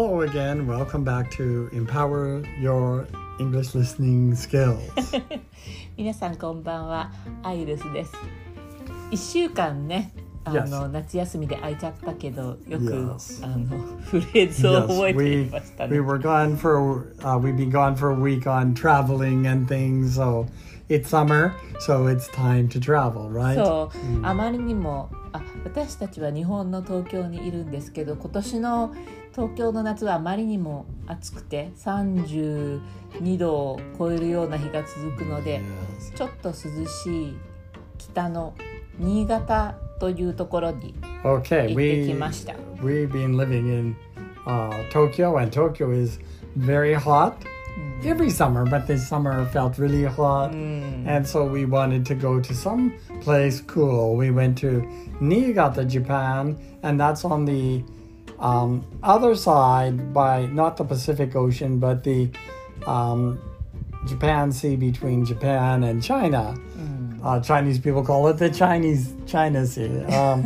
Hello again. Welcome back to Empower Your English Listening Skills. 皆さんこんばんはアイルスです一週間ねあの Yes. 夏休みで空いちゃったけどよく、 Yes. あのフレーズを覚えてい we ました we ね were gone for uh, we've been gone for a week on traveling and things. So it's summer, so it's time to travel, right? そう、あまりにもあ私たちは日本の東京にいるんですけど今年の東京の夏はあまりにも暑くて32度を超えるような日が続くので.ちょっと涼しい北の新潟というところに Okay, 行って we きました。we've been living in uh, Tokyo, and Tokyo is very hot every summer, but this summer felt really hot. うん、And so we wanted to go to some place cool. We went to Niigata, Japan, and that's on the um, other side by not the Pacific Ocean, but the um, Japan Sea between Japan and China. Uh, Chinese people call it the Chinese China Sea. Um,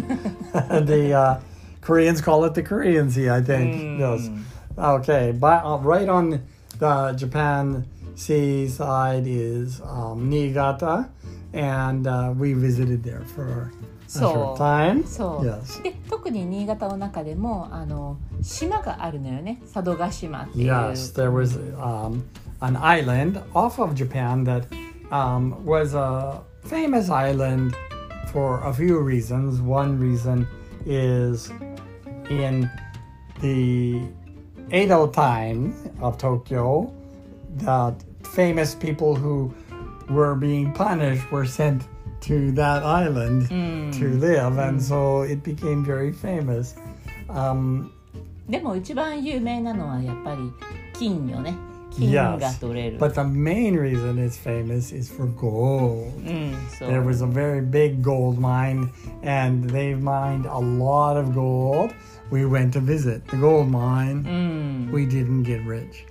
the uh, Koreans call it the Korean Sea, I think. Yes. Okay, but uh, right on the Japan Sea side is um, Niigata, and uh, we visited there for a So- short time. so- yes, で特に新潟の中でもあの島があるのよね佐渡島っていう yes, there was um, an island off of Japan that um, was a famous island for a few reasons. One reason is in the Edo time of Tokyo, the famous people who were being punished were sent to that island to live, and so it became very famous. Um, でも一番有名なのはやっぱり金よね金 Yes. が取れる、 but the main reason it's famous is for gold. うんそう There was a very big gold mine, and they mined a lot of gold. We went to visit the gold mine. うん、We didn't get rich.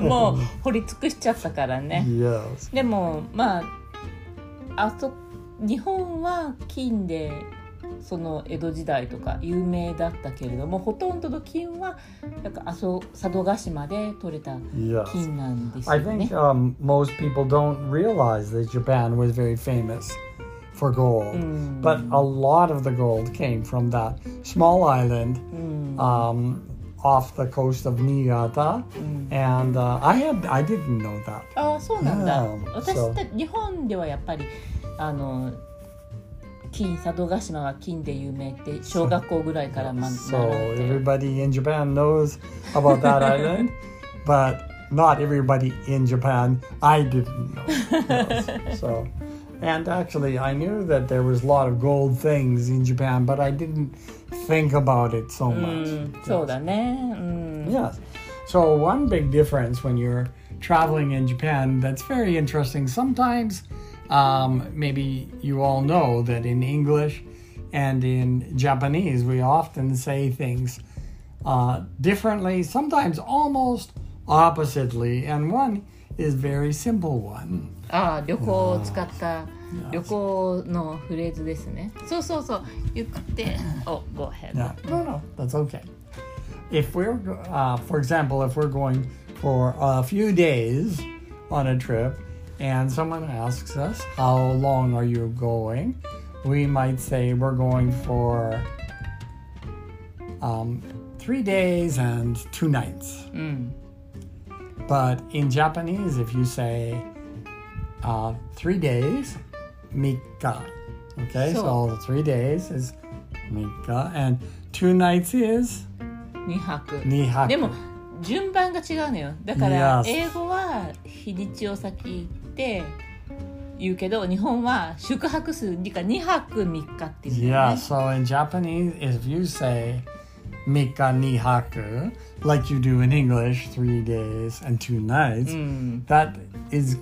もう掘り尽くしちゃったからね Yes. でもまああそ日本は金でその江戸時代とか有名だったけれどもほとんどの金はなんかあそ佐渡島で取れた Yes. 金なんです I よね think。um, most people don't realize that Japan was very famous for gold. Mm. But a lot of the gold came from that small island うん、 um, off the coast of Niigata. And uh, I had I didn't know that. ああそうなんだ。 Yeah, 私 so- た日本ではやっぱりあの金佐渡島は金で有名って小学校ぐらいからま So 習って。 everybody in Japan knows about that island, but not everybody in Japan. I didn't know. Yes. So, And actually, I knew that there was a lot of gold things in Japan, but I didn't think about it so much. Mm, yes. yes. So, one big difference when you're traveling in Japan that's very interesting. Sometimes, um, maybe you all know that in English and in Japanese, we often say things uh, differently, sometimes almost oppositely, and one is very simple one. Mm. ああ旅行を使った旅行のフレーズですね。そうそうそう。言って、お、go ahead。 Yeah. No, no, that's okay. If we're, go- uh, for example, if we're going for a few days on a trip and someone asks us, How long are you going? We might say we're going for um, three days and two nights. うん。 But in Japanese, if you say uh, three days, mika. Okay, so, So- three days is mika, and two nights is 二泊。 nihaku. でも順番が違うのよだから Yes. 英語は日にちを先言って言うけど日本は宿泊数にか2泊3日っていう Yeah, so in Japanese, if you say mika nihaku, like you do in English, three days and two nights, うん、 that is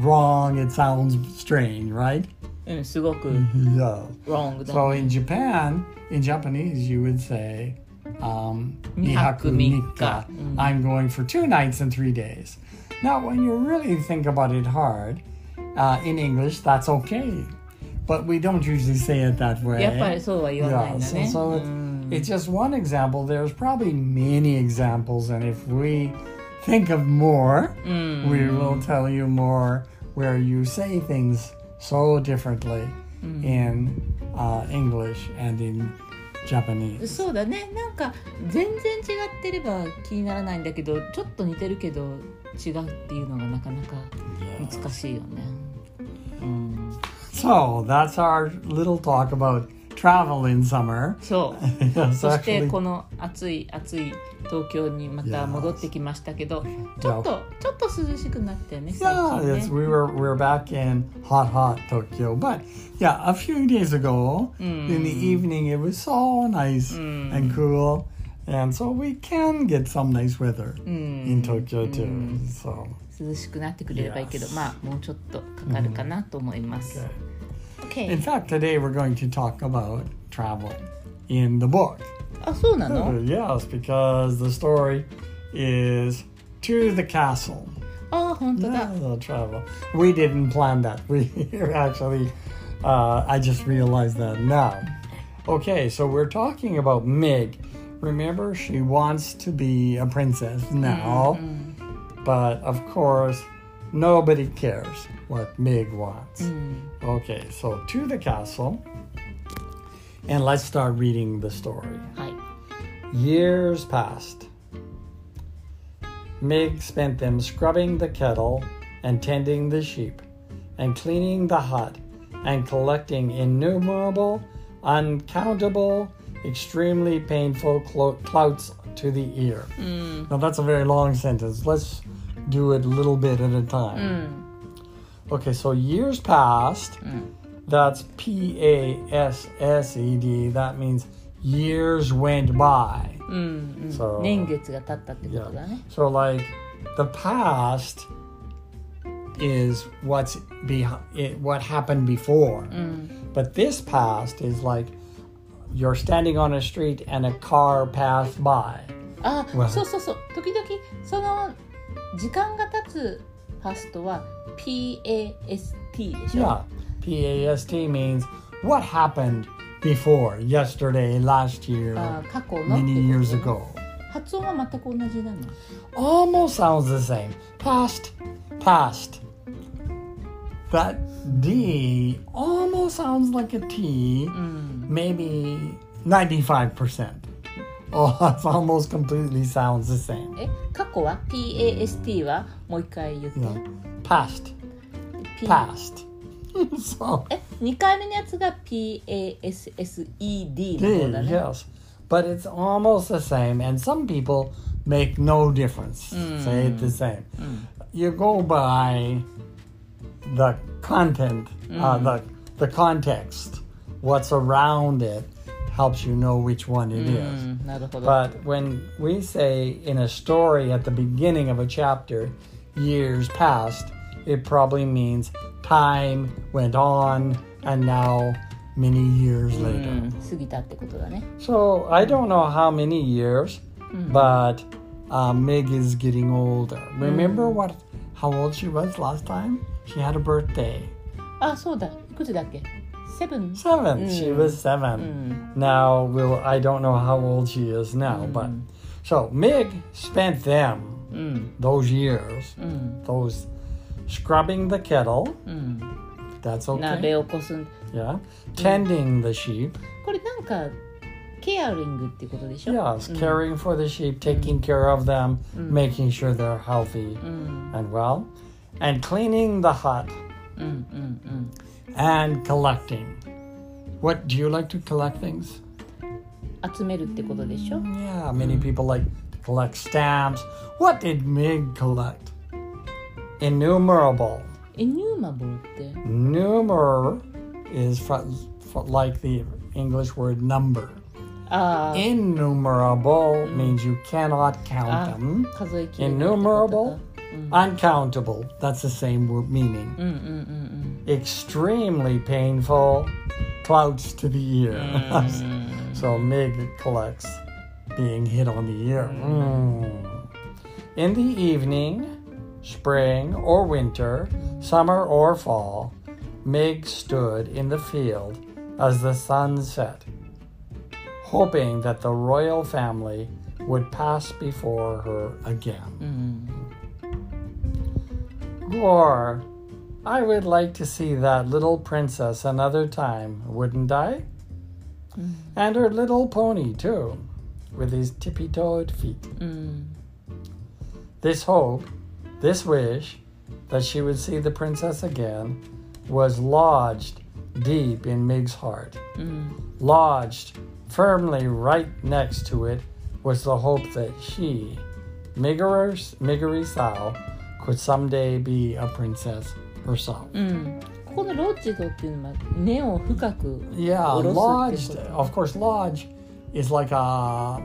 wrong. It sounds strange, right? うん、すごく Yeah. wrong だ、 So in Japan, in Japanese, you would say, um, Nihaku nihaku mika. mika. Mm. I'm going for two nights and three days. Now, when you really think about it hard, uh, in English, that's okay. But we don't usually say it that way. やっぱりそうは言わないんだね、 Yeah, so- so うん It's just one example. There's probably many examples, and if we think of more, うん we will tell you more where you say things so differently in uh, English and in Japanese. そうだねなんか全然違ってれば気にならないんだけどちょっと似てるけど違うっていうのがなかなか難しいよね。うん、 So that's our little talk about travel in summer. そう。そしてこの暑い暑い東京にまた戻ってきましたけど、ちょ.っとちょっと涼しくなったよね最 Yeah, 近 yes, ね。we were we were back in hot, hot Tokyo. But yeah, a few days ago in the evening, it was so nice and cool, and so we can get some nice weather in Tokyo too. So 涼しくなってくれればいいけど.まあもうちょっとかかるかなと思います。okay. In OK。 fact, today we're going to talk about travel in the book. あ、そうな Uh, の？ yes, because the story is to the castle. あ、本当だ。 Yeah, the travel. We didn't plan that. We actually, uh, I just realized that now. Okay, so we're talking about Mig. Remember, she wants to be a princess now, but of course, nobody cares what Mig wants. Mm. Okay, so to the castle, and let's start reading the story. はい。Years passed. Mig spent them scrubbing the kettle and tending the sheep, and cleaning the hut, and collecting innumerable, uncountable, extremely painful clo- clouts to the ear. Mm. Now, that's a very long sentence. Let's do it a little bit at a う time. ん。 Okay, so years passed. That's P A S S E D. That means years went by. うんうんそう年月が経ったってこと Yeah. だね。 So, like, the past is what's behind it, what happened before. うん。 But this past is like you're standing on a street and a car passed by. あ、 Well- そうそうそう。時々その 時間が経つパストは PAST でしょ。 Yeah. P A S T means what happened before, yesterday, last year, あ、過去のって many こ years と ago. 発音は全く同じなの。 almost sounds the same. Past, past. That D almost sounds like a T, うん。 maybe 95%. Oh, it almost completely sounds the same. え、過去は PAST はもう一回言って。 Yeah. Past, P- past. so, え、二回目のやつが PASSED の方だ D, ね。 yes. But it's almost the same, and some people make no difference. Say it the same. You go by the content, uh, the the context, what's around it helps you know which one it う is. ん、なるほど。 But when we say in a story at the beginning of a chapter, years passed, it probably means time went on and now many years う later. ん、過ぎたってことだね。 So I don't know how many years, but uh, Meg is getting older. Remember what how old she was last time? She had a birthday. あ、そうだ。いくつだっけ ?7? Seven. She was seven. Now we'll I don't know how old she is now, but so Meg spent them うん。 those years, うん。 those scrubbing the kettle. うん。 That's 鍋 okay. をこすん。 Yeah. Tending the sheep. これなんか、ケアリングっていうことでしょ Yes, caring for the sheep, taking care of them, making sure they're healthy うん。 and well, and cleaning the hut うんうんうん。 and collecting. What do you like to collect things? 集めるってことでしょ Yeah, many people like to collect stamps. What did Mig collect? Innumerable. エニューマブルって。 Numer is fr- fr- like the English word number. ああ。 Innumerable means you cannot count あ them. 数えきれないってことか Innumerable, Mm-hmm. Uncountable, that's the same word meaning. Mm, mm, mm, Extremely painful, clouts to the ear. Mm. so Mig collects being hit on the ear. Mm. In the evening, spring or winter, summer or fall, Mig stood in the field as the sun set, hoping that the royal family would pass before her again. Mm. Gor, I would like to see that little princess another time, wouldn't I? Mm. And her little pony, too, with his tippy toed feet. Mm. This hope, this wish that she would see the princess again, was lodged deep in Mig's heart. Mm. Lodged firmly right next to it was the hope that she, Miggery Sow, could someday be a princess herself. うん、ここのロッジドっていうのは根を深く Yeah, 下ろす lodged. ってこと Of course, lodge is like a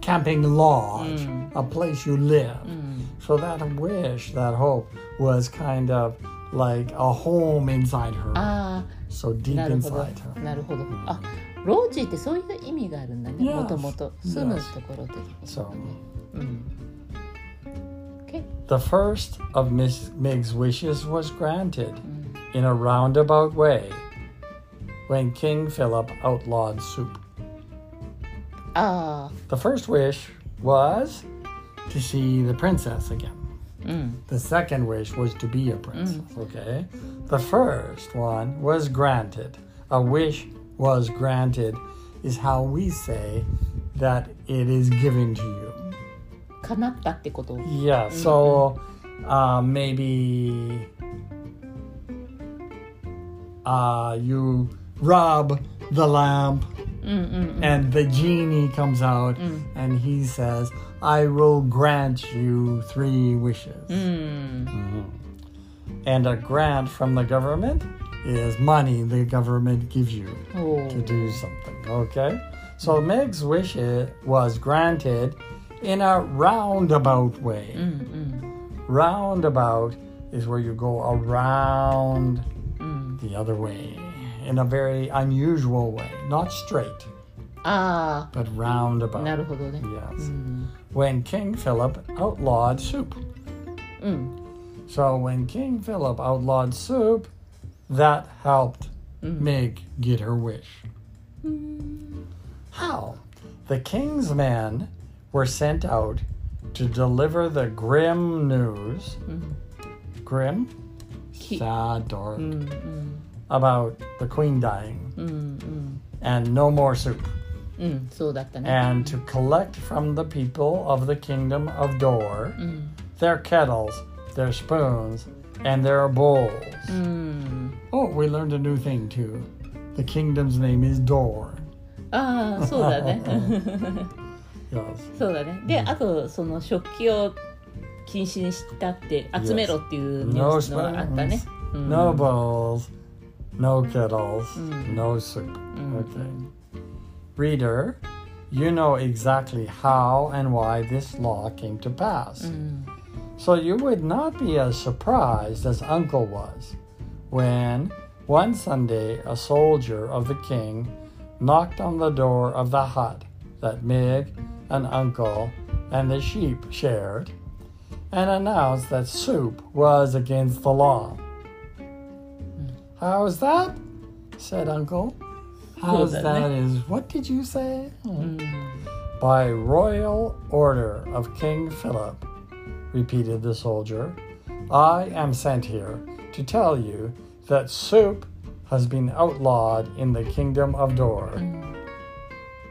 camping lodge, Mm. a place you live. うん、 So that wish, that hope, was kind of like a home inside her. あ so あ deep なるほど inside her. なるほどあロッジってそういう意味があるんだね Yes. もともと住むところってこと So うん Okay. The first of Miss Mig's wishes was granted mm. in a roundabout way when King Phillip outlawed soup. Oh. The first wish was to see the princess again. Mm. The second wish was to be a princess, mm. okay? The first one was granted. A wish was granted is how we say that it is given to you. 叶ったってこと Yeah, so uh, maybe uh, you rub the lamp うんうん and the genie comes out and he says, I will grant you three wishes. うん、 And a grant from the government is money the government gives you お to ー do something. Okay? So Meg's wish i- was granted in a roundabout way. Mm-hmm. Roundabout is where you go around mm. the other way in a very unusual way, not straight. Ah. But roundabout. なるほどね。Yes. Mm. When King Phillip outlawed soup. Mm. So when King Phillip outlawed soup, that helped mm. Meg get her wish. Mm. How? The king's man were sent out to deliver the grim news. Mm-hmm. Grim? Sad, dark. Mm-hmm. About the queen dying. Mm-hmm. And no more soup. And to collect from the people of the kingdom of Dor their kettles, their spoons, and their bowls. Oh, we learned a new thing too. The kingdom's name is Dor. Ah, so that. そうだね Yes. そうだねであとその食器を禁止にしたって集めろっていうニュ No ースのがあったね spoons, うん no bowls, no kettles, Mm. no soup. Mm. Okay. Reader, you know exactly how and why this law came to pass. うん So you would not be as surprised as Uncle was when one Sunday a soldier of the king knocked on the door of the hut that Mig and Uncle and the sheep shared and announced that soup was against the law. How's that? said Uncle. How's that, that is what did you say? うん By royal order of King Phillip, repeated the soldier, I am sent here to tell you that soup has been outlawed in the kingdom of Dor. Mm.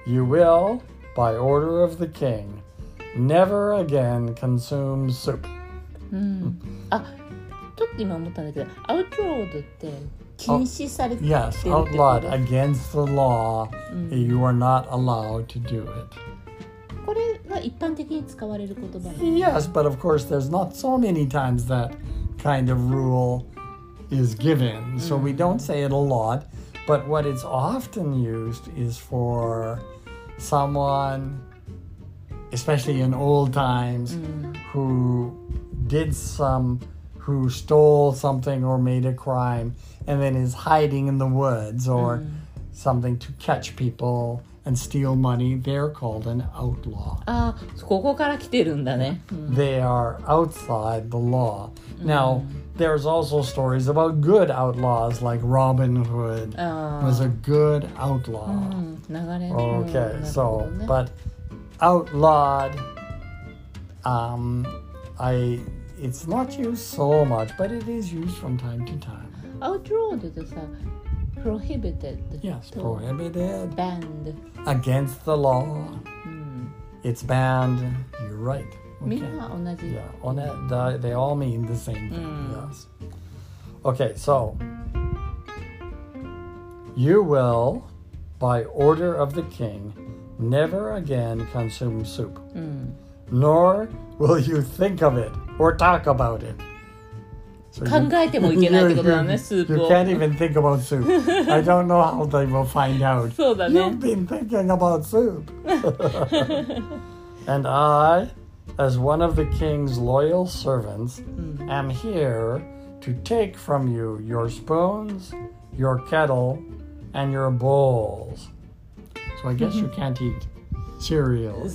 You will, by order of the king, never again consume soup. うんあちょっと今思ったんだけどアウトロードって禁止されてるって Yes, こ outlawed と against the law. You are not allowed to do it. これが一般的に使われる言葉なの Yes, but of course, there's not so many times that kind of rule is given. So we don't say it a lot. But what it's often used is for someone, especially in old times, who did some, who stole something or made a crime and then is hiding in the woods or something to catch people and steal money, they're called an outlaw. ああここから来てるんだね、うん They are outside the law. Now, there's also stories about good outlaws like Robin Hood oh. was a oh. good outlaw. Mm, okay, so but outlawed um I it's not used so much, but it is used from time to time. Outlawed is a prohibited. Yes, prohibited. Banned. Against the law. Mm. It's banned. You're right. み Okay. んな同じ、 Yeah, on it, they, they all mean the same thing. Mm. Yes. Okay, so you will, by order of the king, never again consume soup, うん、 nor will you think of it or talk about it. So 考えてもいけないってことだ you, ねスー you プを can't even think about soup. I don't know how they will find out. そうだね You've been thinking about soup. and I, as one of the king's loyal servants, mm. am here to take from you your spoons, your kettle, and your bowls. So I guess you can't eat cereal.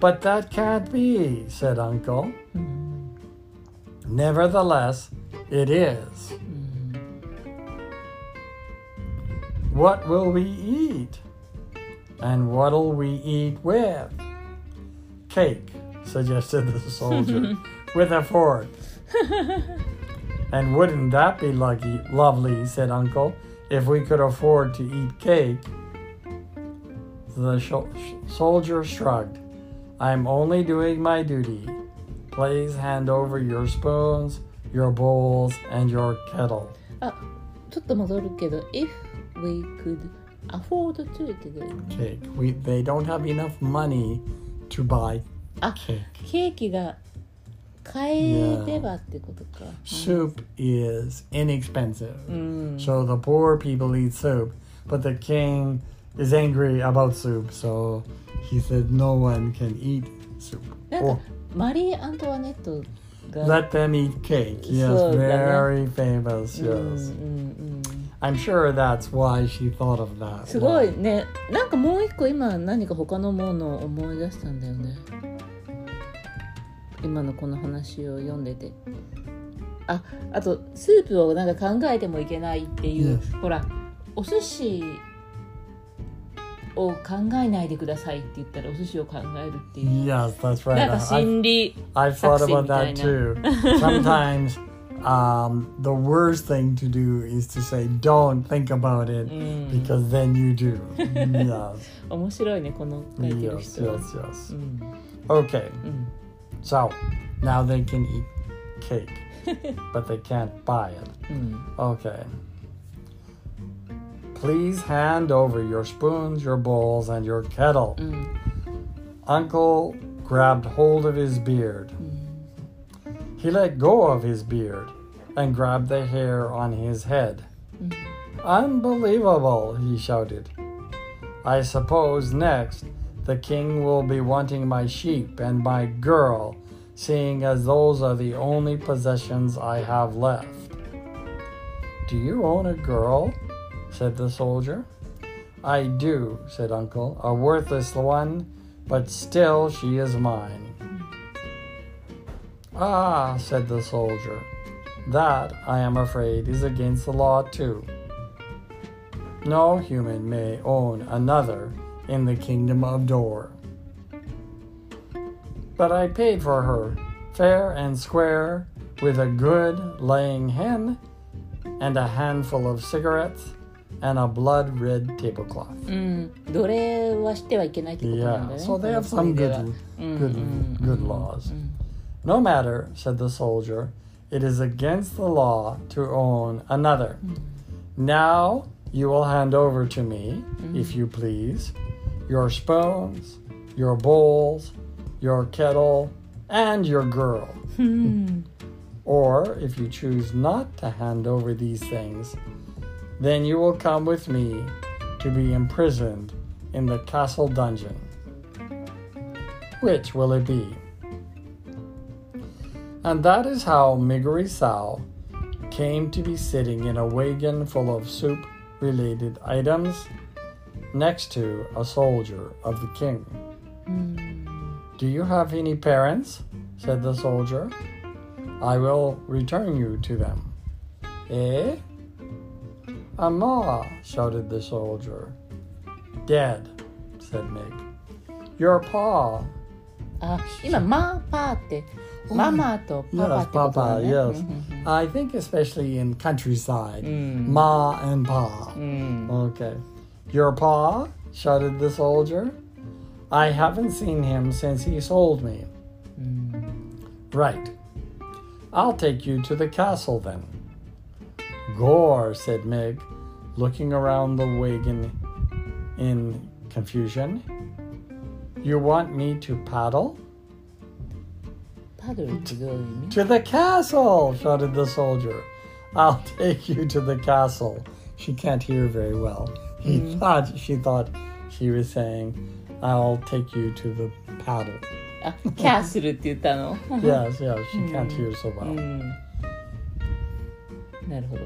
but that can't be, said Uncle. Nevertheless, it is. What will we eat? And what'll we eat with? Cake, suggested the soldier, with a fork. and wouldn't that be lucky, lovely, said Uncle, if we could afford to eat cake? The sho- soldier shrugged. I'm only doing my duty. Please hand over your spoons, your bowls, and your kettle. あちょっと戻るけど if we could afford to ってどういう意味 cake. We they don't have enough money to buy あ cake. ケーキが買えればってことか、 Soup is inexpensive. うん、 So the poor people eat soup, but the king is angry about soup, so he said no one can eat soup. なんか Or マリー・アントワネットが let them eat cake. Yes, So, very famous. うんうんう Yes. ん I'm sure that's why she thought of that. すごいねなんかもう一個今何か他のものを思い出したんだよね今のこの話を読んでてああとスープをなんか考えてもいけないっていう.ほらお寿司を考えないでくださいって言ったらお寿司を考えるっていう Yes, that's な right. んか心理 I've thought Sexy about that too. Sometimes um, the worst thing to do is to say, don't think about it, うん because then you do. yes, 面白いねこの書いてる yes, 人は yes, yes. うん Okay, うん so now they can eat cake, but they can't buy it. うん Okay. Please hand over your spoons, your bowls, and your kettle. うん Uncle grabbed hold of his beard. うん He let go of his beard and grabbed the hair on his head. Unbelievable, he shouted. I suppose next the king will be wanting my sheep and my girl, seeing as those are the only possessions I have left. Do you own a girl? said the soldier. I do, said Uncle, a worthless one, but still she is mine. Ah, said the soldier, that, I am afraid, is against the law too. No human may own another in the kingdom of Dor. But I paid for her, fair and square, with a good laying hen, and a handful of cigarettes, and a blood red tablecloth. うん、奴隷はしてはいけないってことなんだ Yeah, ね。 so they have この some 国では good, うん good, うん good laws. うん No matter, said the soldier, it is against the law to own another. Mm-hmm. Now you will hand over to me, mm-hmm. if you please, your spoons, your bowls, your kettle, and your girl. Hmm. うん。Or if you choose not to hand over these things, then you will come with me to be imprisoned in the castle dungeon. Which will it be? And that is how Miggery Sow came to be sitting in a wagon full of soup related items next to a soldier of the king. Mm. Do you have any parents? said the soldier. I will return you to them. Eh? Ama, shouted the soldier. Dead, said Mig. Your pa. あ、今、まあ、パーって Mama to papa. Yes, papa, yes. Mm-hmm. I think especially in countryside, mm. ma and pa. Mm. Okay. Your pa, shouted the soldier. I haven't seen him since he sold me. Mm. Right. I'll take you to the castle then. Gor, said Meg, looking around the wagon in confusion. You want me to paddle? パドルってどういう意味 To the castle, shouted the soldier. I'll take you to the castle. She can't hear very well. He thought she thought she was saying, I'll take you to the paddle. あキャースルって言ったの yes, yes, she can't hear so う well. んなるほど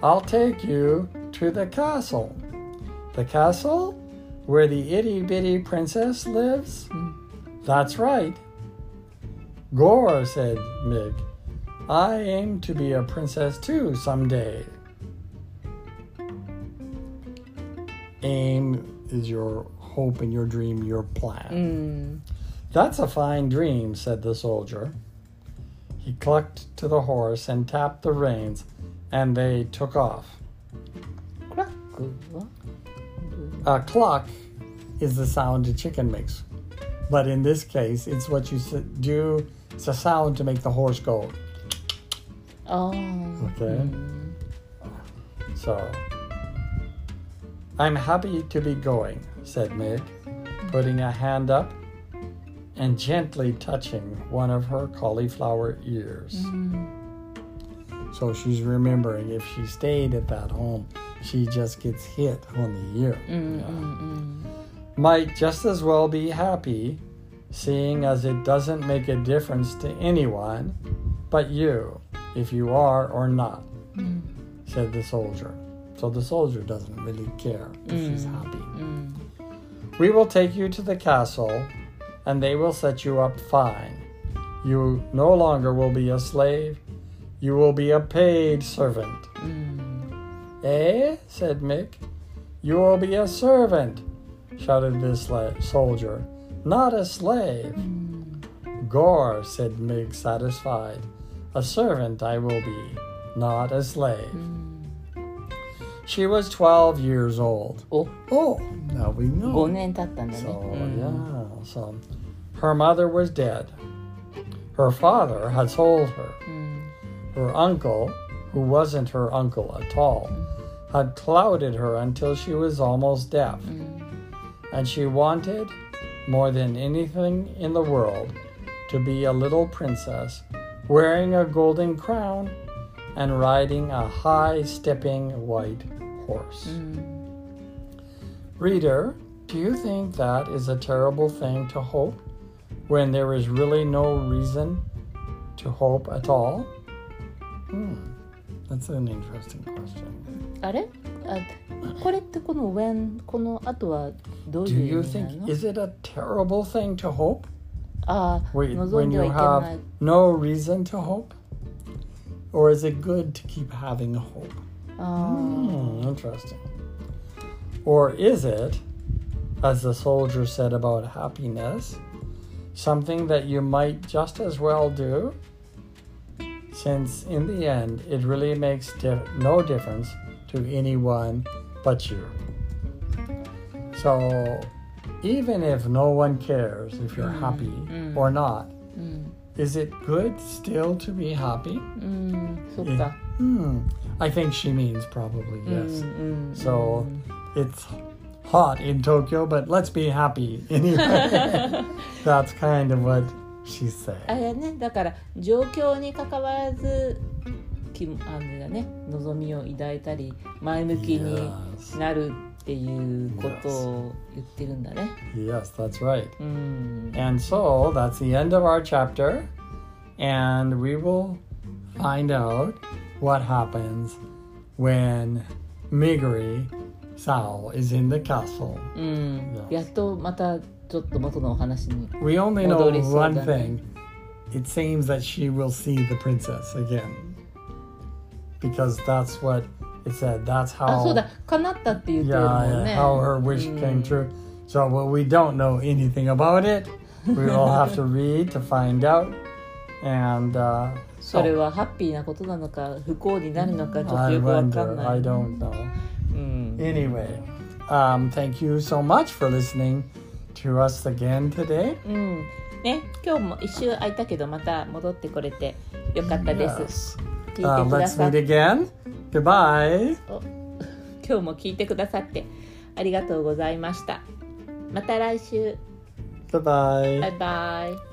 I'll take you to the castle. The castle where the itty bitty princess lives? That's right. Gor, said Mig. I aim to be a princess too someday. Aim is your hope and your dream, your plan. Mm. That's a fine dream, said the soldier. He clucked to the horse and tapped the reins, and they took off. A cluck is the sound a chicken makes, but in this case, it's what you do it's a sound to make the horse go. Oh. Okay. Mm. So, I'm happy to be going, said Meg, putting a hand up and gently touching one of her cauliflower ears. Mm. So she's remembering if she stayed at that home, she just gets hit on the ear. Mm, yeah. Might just as well be happy seeing as it doesn't make a difference to anyone but you, if you are or not, mm. said the soldier. So the soldier doesn't really care if mm. he's happy. Mm. We will take you to the castle and they will set you up fine. You no longer will be a slave, you will be a paid servant. Mm. Eh? said Mick. You will be a servant, shouted this soldier not a slave. Gor, said Mig, satisfied. A servant I will be, not a slave. She was 12 years old. Oh, oh now we know. 5年経ったんだね。So, うん。yeah, hmm. so her mother was dead. Her father had sold her. Hmm. Her uncle, who wasn't her uncle at all, had clouded her until she was almost deaf. Hmm. and she wanted more than anything in the world to be a little princess wearing a golden crown and riding a high stepping white horse. Mm. Reader, do you think that is a terrible thing to hope when there is really no reason to hope at all? Hmm. That's an interesting question. Are it? あこれってこの when この後はどう Do いう you 意味な think, の is it a terrible thing to hope? ああ Wait, 望 when んでは you いけない have no reason to hope? Or is it good to keep having hope? あ Hmm, interesting. Or is it, as the soldier said about happiness, something that you might just as well do? Since in the end, it really makes di- no difference to anyone but you. So, even if no one cares if you're happy mm. or not, うん is it good still to be happy? うんそっか Hmm. I think she means probably うん yes. うん So it's hot in Tokyo, but let's be happy anyway. That's kind of what she's あ saying. れねだから状況に関わらず 気あの、ね、望みを抱いたり前向きになるっていうことを言ってるんだね。Yes, that's right.、うん、and so that's the end of our chapter. And we will find out what happens when Miggery Sow is in the castle. やっとまたちょっと元のお話に戻りそうだ、ね。We only know one thing. It seems that she will see the princess again Because that's what it said. That's あそう how だ叶ったって言ってる yeah, もん yeah, ね how her wish came true. So well, we don't know anything about it. We will have to read to find out. And uh, それ so はハッピーなことなのか不幸になるのかちょっと I よくわかん wonder. な I い、 don't know. うん、 Anyway, um, thank you so much for listening to us again today. うん、ね今日も一周空いたけどまた戻ってこれてよかったです、 Yes. 聞 Uh, いてくださって again. Goodbye. お今日も聞いてくださってありがとうございましたまた来週 Goodbye. バイバイ